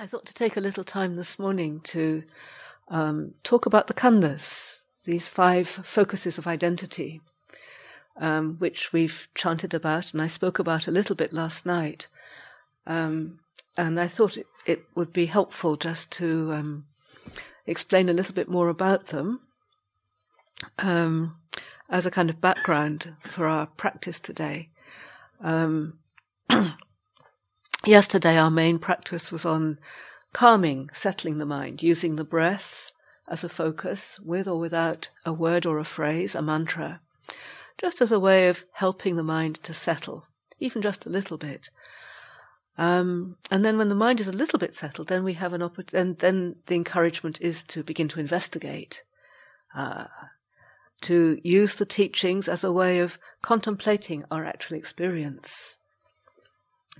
I thought to take a little time this morning to um, talk about the khandhas, these five focuses of identity, um, which we've chanted about, and I spoke about a little bit last night. Um, and I thought it, it, would be helpful just to um, explain a little bit more about them um, as a kind of background for our practice today. Yesterday, our main practice was on calming, settling the mind, using the breath as a focus, with or without a word or a phrase, a mantra, just as a way of helping the mind to settle, even just a little bit. Um, and then when the mind is a little bit settled, then we have an opportunity, and then the encouragement is to begin to investigate, uh, to use the teachings as a way of contemplating our actual experience.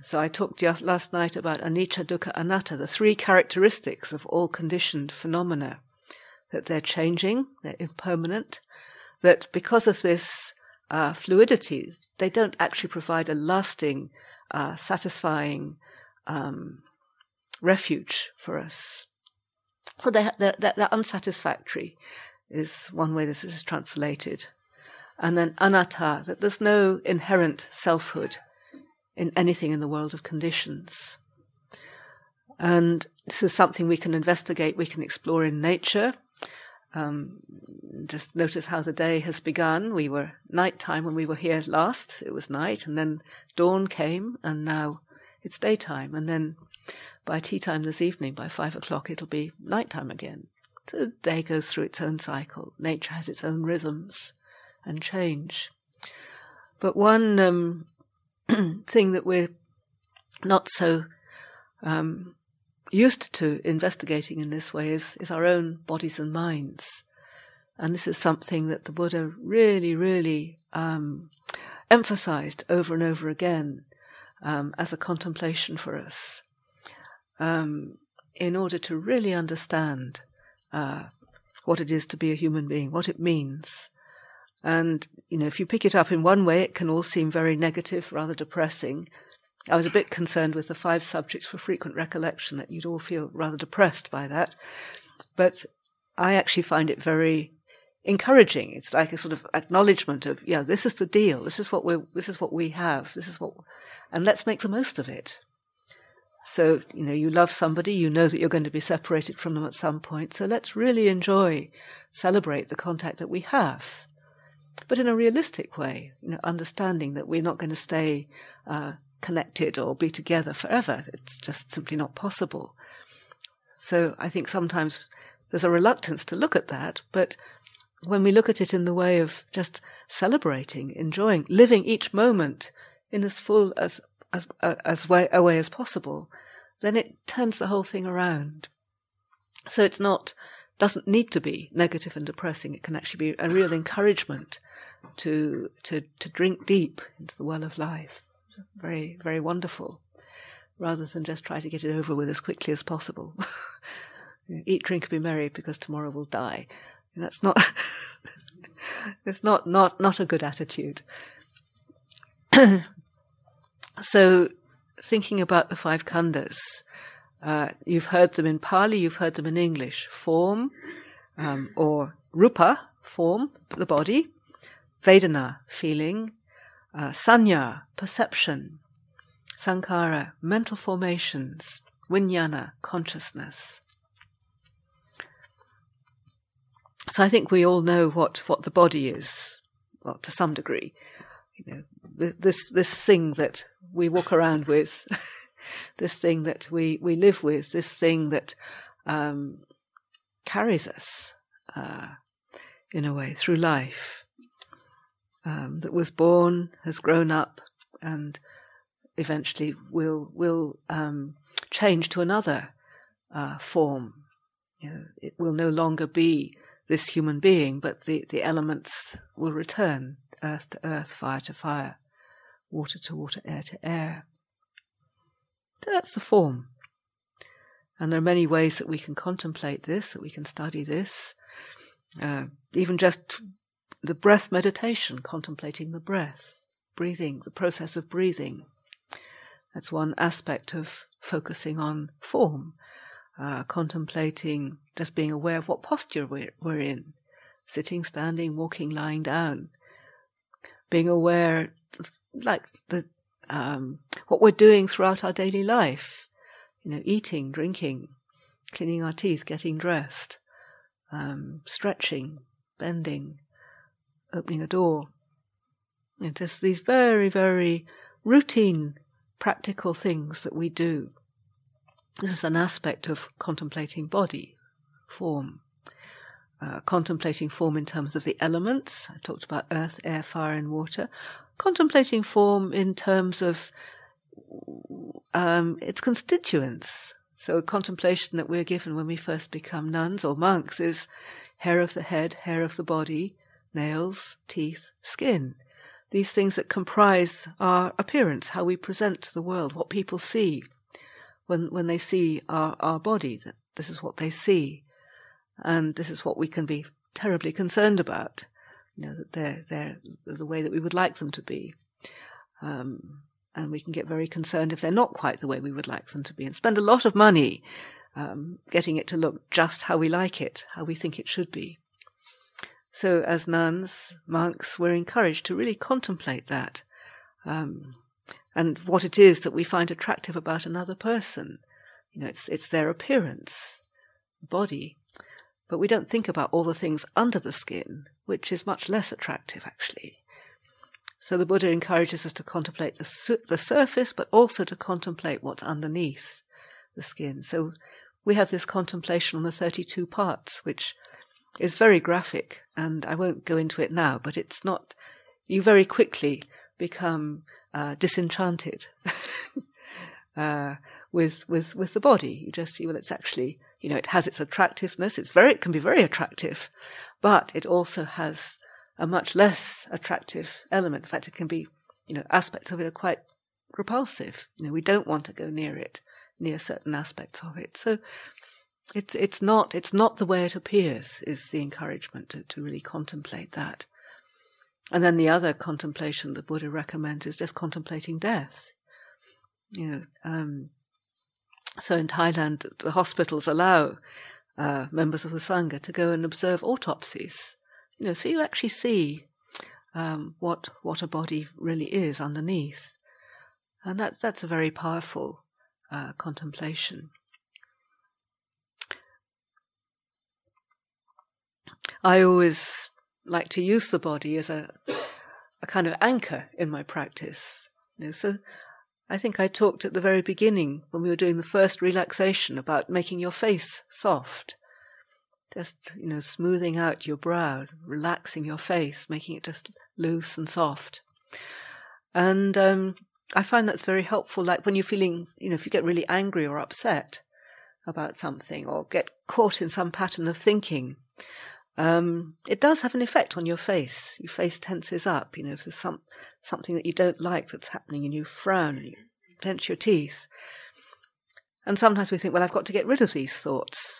So I talked just last night about anicca, dukkha, anatta, the three characteristics of all conditioned phenomena. That they're changing, they're impermanent, that because of this uh, fluidity, they don't actually provide a lasting, uh, satisfying um, refuge for us. So they, they're, they're unsatisfactory, is one way this is translated. And then anatta, that there's no inherent selfhood in anything in the world of conditions. And this is something we can investigate, we can explore in nature. Um, just notice how the day has begun. We were nighttime when we were here last. It was night, and then dawn came, and now it's daytime. And then by tea time this evening, by five o'clock, it'll be nighttime again. The day goes through its own cycle. Nature has its own rhythms and change. But one um, thing that we're not so um, used to investigating in this way is, is our own bodies and minds. And this is something that the Buddha really, really um, emphasized over and over again um, as a contemplation for us, um, in order to really understand uh, what it is to be a human being, what it means. And, you know, if you pick it up in one way, it can all seem very negative, rather depressing. I was a bit concerned with the five subjects for frequent recollection that you'd all feel rather depressed by that. But I actually find it very encouraging. It's like a sort of acknowledgement of, yeah, this is the deal. This is what we this is what we have. This is what, and let's make the most of it. So, you know, you love somebody, you know that you're going to be separated from them at some point. So let's really enjoy, celebrate the contact that we have. But in a realistic way, you know, understanding that we're not going to stay uh, connected or be together forever. It's just simply not possible. So I think sometimes there's a reluctance to look at that, but when we look at it in the way of just celebrating, enjoying, living each moment in as full as as as way a way as possible, then it turns the whole thing around. So it's not doesn't need to be negative and depressing. It can actually be a real encouragement to to to drink deep into the well of life very, very wonderful, rather than just try to get it over with as quickly as possible. Eat, drink, be merry, because tomorrow we'll die. And that's not, it's not, not, not a good attitude. so, thinking about the five khandhas, uh, you've heard them in Pali, you've heard them in English. Form, um, or rupa, form, the body. Vedana, feeling uh, sanya, perception, sankhara, mental formations, vijnana, consciousness. So I think we all know what, what the body is, well, to some degree. You know, this this thing that we walk around with, this thing that we, we live with, this thing that um, carries us uh, in a way through life um, that was born, has grown up, and eventually will will um, change to another uh, form. You know, it will no longer be this human being, but the, the elements will return earth to earth, fire to fire, water to water, air to air. That's the form. And there are many ways that we can contemplate this, that we can study this. Uh, even just the breath meditation, contemplating the breath, breathing, the process of breathing. That's one aspect of focusing on form, uh, contemplating, just being aware of what posture we're, we're in, sitting, standing, walking, lying down, being aware, like the um, what we're doing throughout our daily life, you know, eating, drinking, cleaning our teeth, getting dressed, um, stretching, bending, opening a door. And just these very, very routine, practical things that we do. This is an aspect of contemplating body, form. Uh, contemplating form in terms of the elements. I talked about earth, air, fire, and water. Contemplating form in terms of um, its constituents. So, a contemplation that we're given when we first become nuns or monks is hair of the head, hair of the body, nails, teeth, skin. These things that comprise our appearance, how we present to the world, what people see when, when they see our, our body, that this is what they see. And this is what we can be terribly concerned about. You know, that they're, they're the way that we would like them to be. Um, and we can get very concerned if they're not quite the way we would like them to be and spend a lot of money um, getting it to look just how we like it, how we think it should be. So, as nuns, monks, we're encouraged to really contemplate that. Um, and what it is that we find attractive about another person. You know, it's, it's their appearance, body. But we don't think about all the things under the skin, which is much less attractive, actually. So the Buddha encourages us to contemplate the, su- the surface, but also to contemplate what's underneath the skin. So we have this contemplation on the 32 parts, which is very graphic, and I won't go into it now, but it's not, you very quickly become uh, disenchanted uh, with with with the body. You just see, well, it's actually you know it has its attractiveness. It's very it can be very attractive, but it also has a much less attractive element. In fact, it can be you know aspects of it are quite repulsive. You know, we don't want to go near it, near certain aspects of it. So it's it's not it's not the way it appears. Is the encouragement to, to really contemplate that. And then the other contemplation the Buddha recommends is just contemplating death. You know, um, so in Thailand, the hospitals allow uh, members of the sangha to go and observe autopsies. You know, so you actually see um, what what a body really is underneath, and that's that's a very powerful uh, contemplation. I always like to use the body as a, a kind of anchor in my practice. You know, so I think I talked at the very beginning when we were doing the first relaxation about making your face soft. Just, you know, smoothing out your brow, relaxing your face, making it just loose and soft. And um, I find that's very helpful. Like when you're feeling, you know, if you get really angry or upset about something or get caught in some pattern of thinking, um, it does have an effect on your face. Your face tenses up. You know, if there's some something that you don't like that's happening, and you frown and you clench your teeth. And sometimes we think, well, I've got to get rid of these thoughts.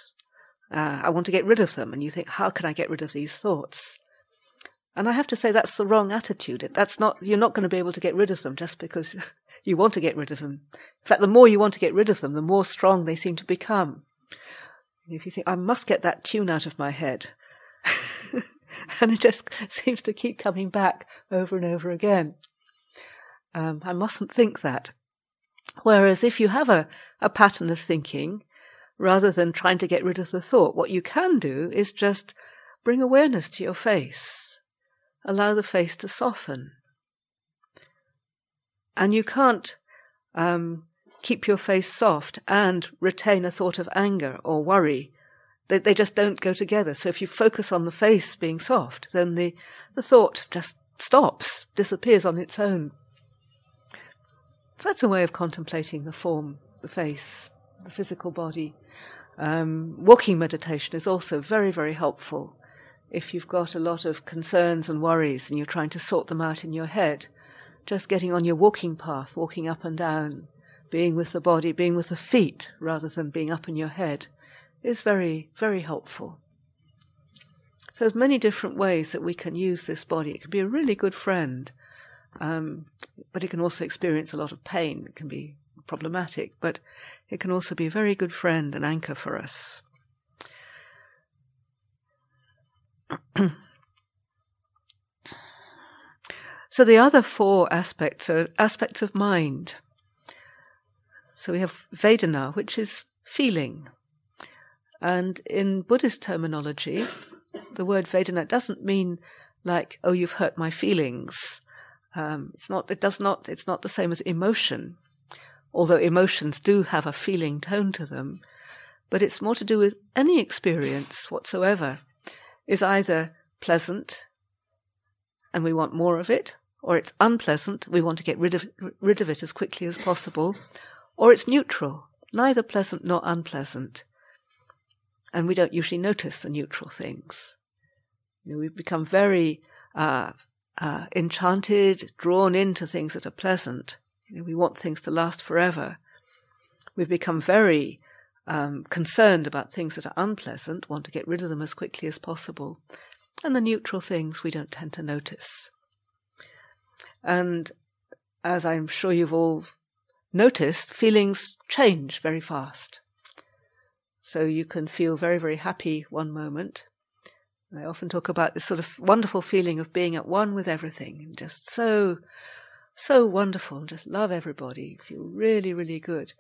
Uh, I want to get rid of them. And you think, how can I get rid of these thoughts? And I have to say that's the wrong attitude. That's not, you're not going to be able to get rid of them just because you want to get rid of them. In fact, the more you want to get rid of them, the more strong they seem to become. If you think, I must get that tune out of my head, and it just seems to keep coming back over and over again. Um, I mustn't think that. Whereas if you have a, a pattern of thinking, rather than trying to get rid of the thought, what you can do is just bring awareness to your face. Allow the face to soften. And you can't um, keep your face soft and retain a thought of anger or worry they, they just don't go together. So if you focus on the face being soft, then the, the thought just stops, disappears on its own. So that's a way of contemplating the form, the face, the physical body. Um, walking meditation is also very, very helpful if you've got a lot of concerns and worries and you're trying to sort them out in your head. Just getting on your walking path, walking up and down, being with the body, being with the feet rather than being up in your head is very, very helpful. So there's many different ways that we can use this body. It can be a really good friend, um, but it can also experience a lot of pain. It can be problematic, but it can also be a very good friend and anchor for us. so the other four aspects are aspects of mind. So we have Vedana, which is feeling. And in Buddhist terminology, the word Vedana doesn't mean like, oh, you've hurt my feelings. Um, it's not, it does not, it's not the same as emotion, although emotions do have a feeling tone to them, but it's more to do with any experience whatsoever is either pleasant and we want more of it, or it's unpleasant, we want to get rid of, rid of it as quickly as possible, or it's neutral, neither pleasant nor unpleasant. And we don't usually notice the neutral things. You know, we become very uh, uh, enchanted, drawn into things that are pleasant. You know, we want things to last forever. We've become very um, concerned about things that are unpleasant, want to get rid of them as quickly as possible. And the neutral things we don't tend to notice. And as I'm sure you've all noticed, feelings change very fast. So you can feel very, very happy one moment, I often talk about this sort of wonderful feeling of being at one with everything just so, so wonderful and just love everybody, feel really, really good.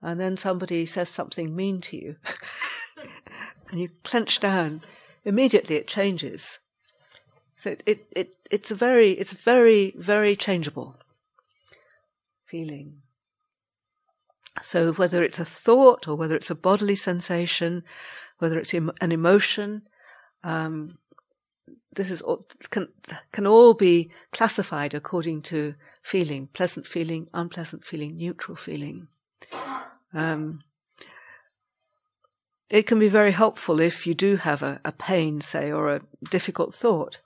And then somebody says something mean to you and you clench down. Immediately it changes. So it, it, it, it's a very, it's very, very changeable feeling. So whether it's a thought or whether it's a bodily sensation, whether it's an emotion, um, this is can can all be classified according to feeling: pleasant feeling, unpleasant feeling, neutral feeling. Um, it can be very helpful if you do have a, a pain, say, or a difficult thought,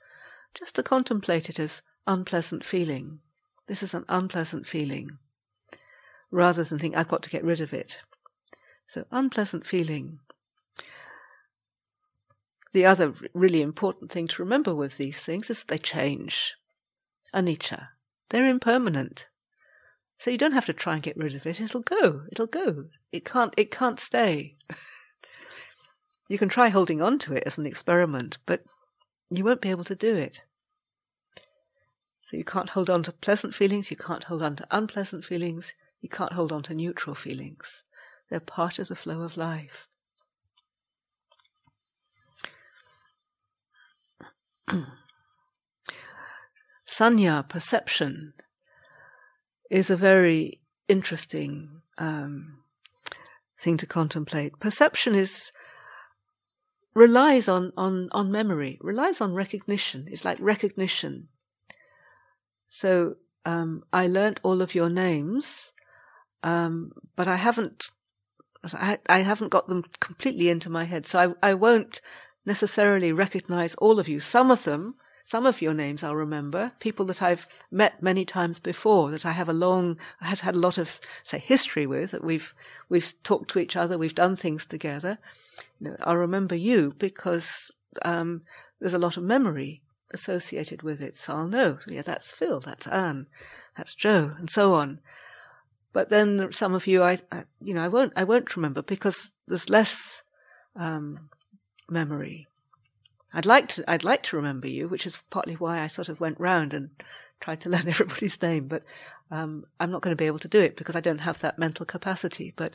just to contemplate it as unpleasant feeling. This is an unpleasant feeling, rather than think I've got to get rid of it. So unpleasant feeling. The other really important thing to remember with these things is they change. Anicca. They're impermanent. So you don't have to try and get rid of it. It'll go. It'll go. It can't, it can't stay. you can try holding on to it as an experiment, but you won't be able to do it. So you can't hold on to pleasant feelings, you can't hold on to unpleasant feelings, you can't hold on to neutral feelings. They're part of the flow of life. Sanya, perception, is a very interesting um, thing to contemplate. Perception is relies on, on, on memory, relies on recognition. It's like recognition. So um, I learnt all of your names, um, but I haven't I, I, haven't got them completely into my head. So I, I won't necessarily recognize all of you. Some of them, some of your names I'll remember, people that I've met many times before, that I have a long, I had had a lot of, say, history with, that we've, we've talked to each other, we've done things together. You know, I'll remember you because, um, there's a lot of memory associated with it. So I'll know, yeah, that's Phil, that's Anne, that's Joe, and so on. But then some of you, I, I you know, I won't, I won't remember because there's less, um, memory. I'd like to, I'd like to remember you, which is partly why I sort of went round and tried to learn everybody's name, but um, I'm not going to be able to do it because I don't have that mental capacity. But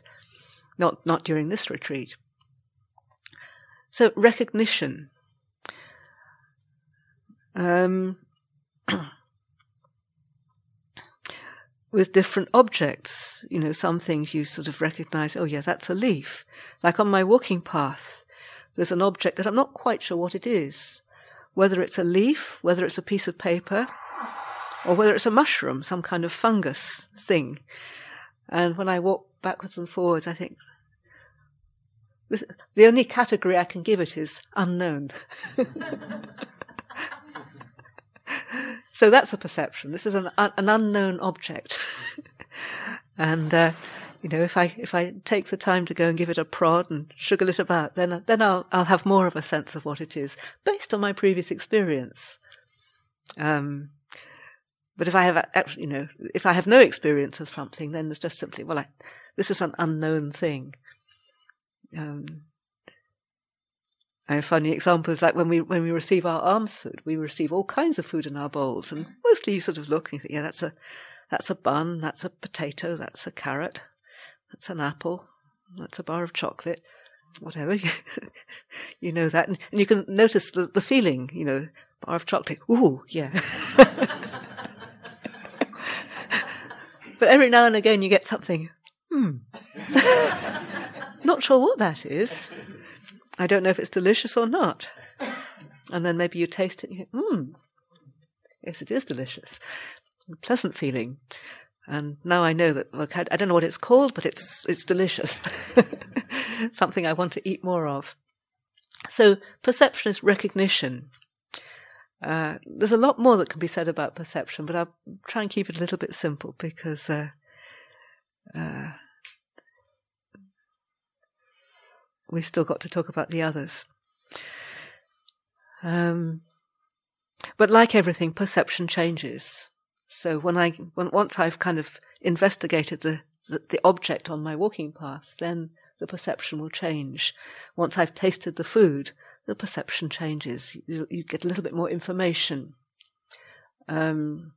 not not during this retreat. So recognition. Um, with different objects, you know, some things you sort of recognize. Oh, yeah, that's a leaf. Like on my walking path, there's an object that I'm not quite sure what it is. Whether it's a leaf, whether it's a piece of paper, or whether it's a mushroom, some kind of fungus thing. And when I walk backwards and forwards, I think, this, the only category I can give it is unknown. so that's a perception. This is an, an unknown object. and uh, you know, if I if I take the time to go and give it a prod and sugar it about, then then I'll I'll have more of a sense of what it is based on my previous experience. Um, but if I have, you know, if I have no experience of something, then there's just simply, well, I, this is an unknown thing. Um, a funny example is like when we when we receive our alms food, we receive all kinds of food in our bowls, and mostly you sort of look and you think, yeah, that's a that's a bun, that's a potato, that's a carrot, that's an apple, that's a bar of chocolate, whatever. you know that, and, and you can notice the, the feeling. You know, bar of chocolate. Ooh, yeah. but every now and again, you get something. Hmm. Not sure what that is. I don't know if it's delicious or not. And then maybe you taste it and you think, hmm, yes, it is delicious. Pleasant feeling. And now I know that, look, I, I don't know what it's called, but it's, it's delicious. Something I want to eat more of. So perception is recognition. Uh, there's a lot more that can be said about perception, but I'll try and keep it a little bit simple because uh, uh, we've still got to talk about the others. Um, but like everything, perception changes. So when I, when, once I've kind of investigated the, the, the object on my walking path, then the perception will change. Once I've tasted the food, the perception changes. You, you get a little bit more information. Um,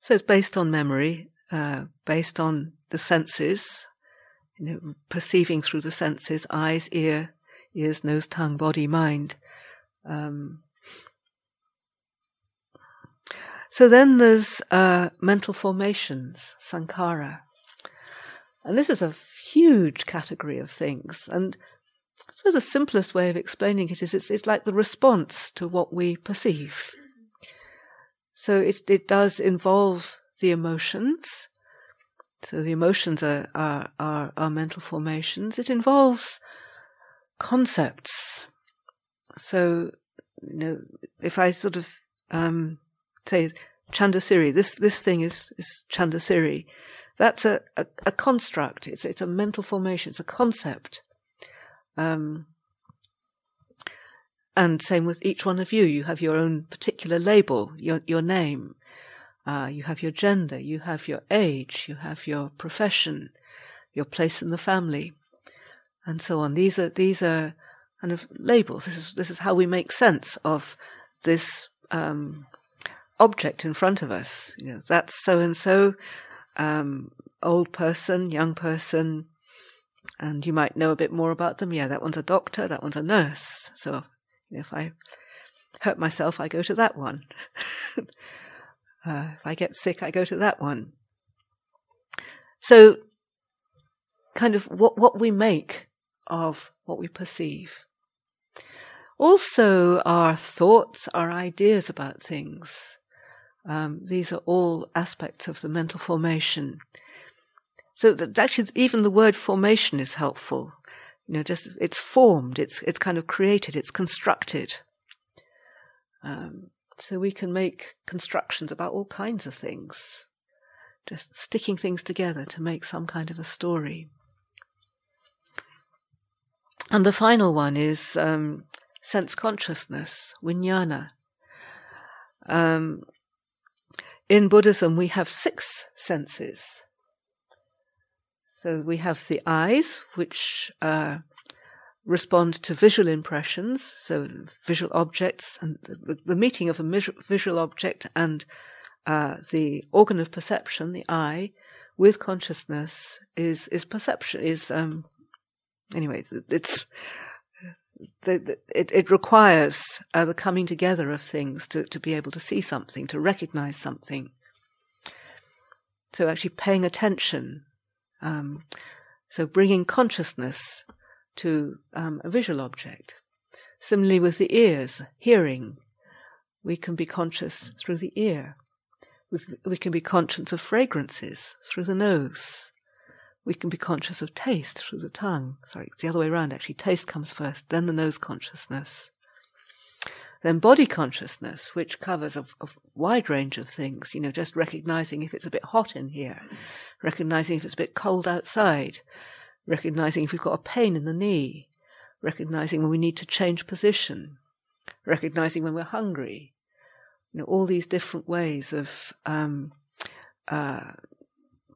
so it's based on memory, uh, based on the senses, you know, perceiving through the senses, eyes, ear, ears, nose, tongue, body, mind. Um, so then there's uh, mental formations, sankhara. And this is a huge category of things. And I suppose the simplest way of explaining it is it's, it's like the response to what we perceive. So it, it does involve the emotions, so the emotions are, are, are, are mental formations. It involves concepts. So, you know, if I sort of um, say Chandasiri, this this thing is is Chandasiri, that's a, a, a, construct. It's it's a mental formation. It's a concept. Um, and same with each one of you. You have your own particular label, your your name. Uh, you have your gender, you have your age, you have your profession, your place in the family, and so on. These are these are kind of labels. This is this is how we make sense of this um, object in front of us. You know, that's so and so, old person, young person, and you might know a bit more about them. Yeah, that one's a doctor, that one's a nurse. So you know, if I hurt myself, I go to that one. Uh, if I get sick, I go to that one. So, kind of what, what we make of what we perceive. Also, our thoughts, our ideas about things. Um, these are all aspects of the mental formation. So that actually, even the word formation is helpful. You know, just it's formed, it's it's kind of created, it's constructed. Um, so we can make constructions about all kinds of things, just sticking things together to make some kind of a story. And the final one is um, sense consciousness, vijnana. Um, in Buddhism, we have six senses. So we have the eyes, which uh, respond to visual impressions, so visual objects, and the, the meeting of a visual object and uh, the organ of perception, the eye, with consciousness is is perception. Is um, anyway, it's the, the, it, it requires uh, the coming together of things to, to be able to see something, to recognize something. So actually paying attention. Um, so bringing consciousness to um, a visual object. Similarly, with the ears, hearing, we can be conscious through the ear. We can be conscious of fragrances through the nose. We can be conscious of taste through the tongue. Sorry, it's the other way around actually. Taste comes first, then the nose consciousness. Then body consciousness, which covers a, a wide range of things, you know, just recognizing if it's a bit hot in here, recognizing if it's a bit cold outside, recognizing if we've got a pain in the knee, recognizing when we need to change position, recognizing when we're hungry. You know, all these different ways of um, uh,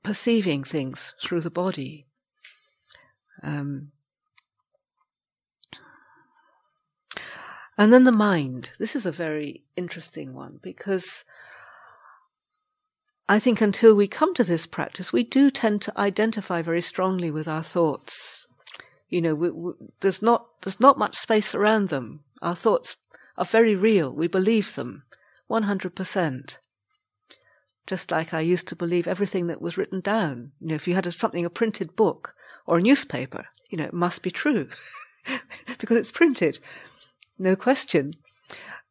perceiving things through the body. Um, and then the mind. This is a very interesting one because I think until we come to this practice, we do tend to identify very strongly with our thoughts. You know, we, we, there's not there's not much space around them. Our thoughts are very real. We believe them, one hundred percent. Just like I used to believe everything that was written down. You know, if you had a, something, a printed book or a newspaper, you know, it must be true because it's printed. No question.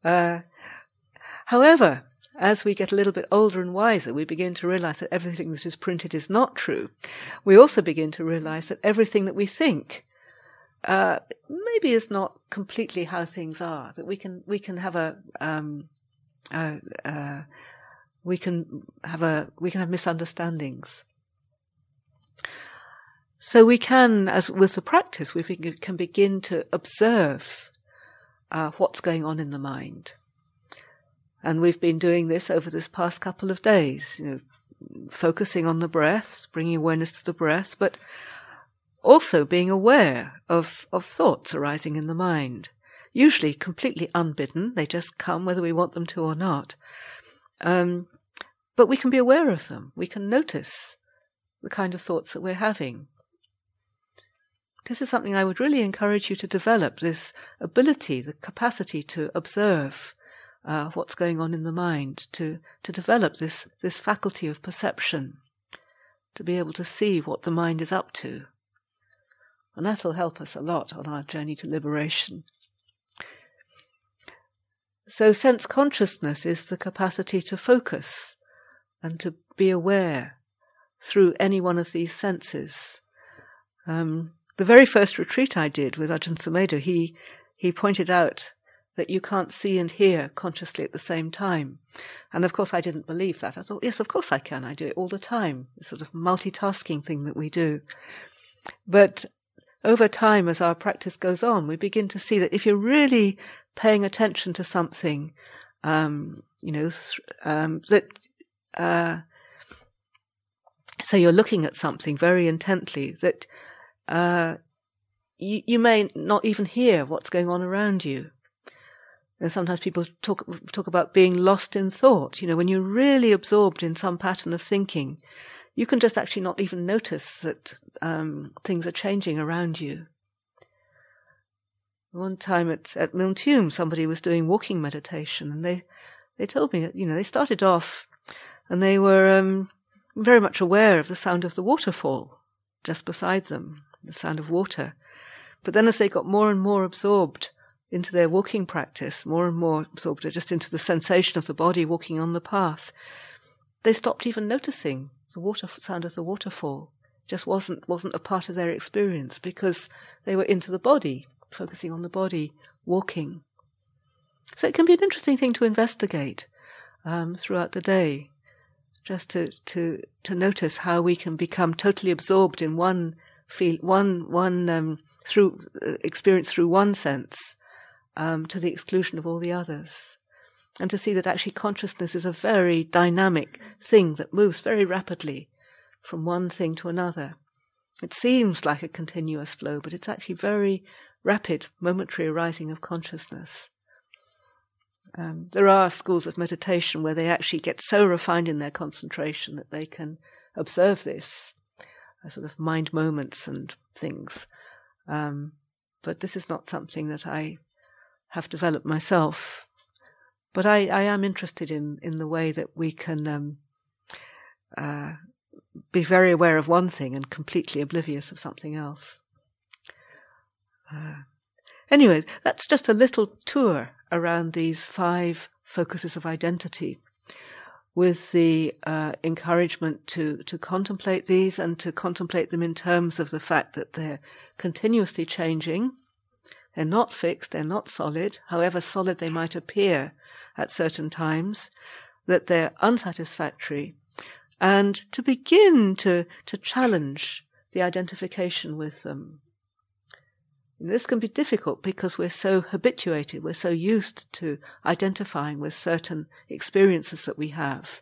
Uh, however, as we get a little bit older and wiser, we begin to realize that everything that is printed is not true. We also begin to realize that everything that we think uh, maybe is not completely how things are. That we can we can have a um, uh, we can have a we can have misunderstandings. So we can, as with the practice, we can begin to observe uh, what's going on in the mind. And we've been doing this over this past couple of days, you know, focusing on the breath, bringing awareness to the breath, but also being aware of, of thoughts arising in the mind. Usually completely unbidden, they just come whether we want them to or not. Um, but we can be aware of them. We can notice the kind of thoughts that we're having. This is something I would really encourage you to develop this ability, the capacity to observe uh, what's going on in the mind, to, to develop this, this faculty of perception, to be able to see what the mind is up to. And that'll help us a lot on our journey to liberation. So, sense consciousness is the capacity to focus and to be aware through any one of these senses. Um, the very first retreat I did with Ajahn Sumedho, he, he pointed out that you can't see and hear consciously at the same time. And of course, I didn't believe that. I thought, yes, of course I can. I do it all the time. This sort of multitasking thing that we do. But over time, as our practice goes on, we begin to see that if you're really paying attention to something, um, you know, um, that, uh, so you're looking at something very intently, that uh, you, you may not even hear what's going on around you. And sometimes people talk talk about being lost in thought. You know, when you're really absorbed in some pattern of thinking, you can just actually not even notice that um, things are changing around you. One time at at Milne somebody was doing walking meditation, and they they told me, you know, they started off, and they were um, very much aware of the sound of the waterfall just beside them, the sound of water. But then as they got more and more absorbed into their walking practice, more and more absorbed just into the sensation of the body walking on the path, they stopped even noticing the water sound of the waterfall. Just wasn't wasn't a part of their experience because they were into the body, focusing on the body, walking. So it can be an interesting thing to investigate um, throughout the day, just to to to notice how we can become totally absorbed in one feel one one um, through uh, experience through one sense um, to the exclusion of all the others. And to see that actually consciousness is a very dynamic thing that moves very rapidly from one thing to another. It seems like a continuous flow, but it's actually very rapid, momentary arising of consciousness. Um, there are schools of meditation where they actually get so refined in their concentration that they can observe this sort of mind moments and things. Um, but this is not something that I have developed myself. But I, I am interested in, in the way that we can um, uh, be very aware of one thing and completely oblivious of something else. Uh, anyway, that's just a little tour around these five focuses of identity with the uh, encouragement to, to contemplate these and to contemplate them in terms of the fact that they're continuously changing. They're not fixed, they're not solid, however solid they might appear at certain times, that they're unsatisfactory, and to begin to, to challenge the identification with them. This can be difficult because we're so habituated, we're so used to identifying with certain experiences that we have.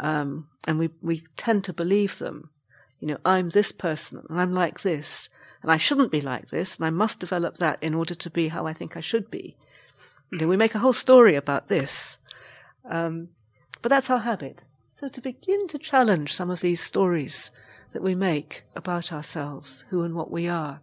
um, and we we tend to believe them. You know, I'm this person, and I'm like this, and I shouldn't be like this, and I must develop that in order to be how I think I should be. You know, we make a whole story about this, um, but that's our habit. So to begin to challenge some of these stories that we make about ourselves, who and what we are.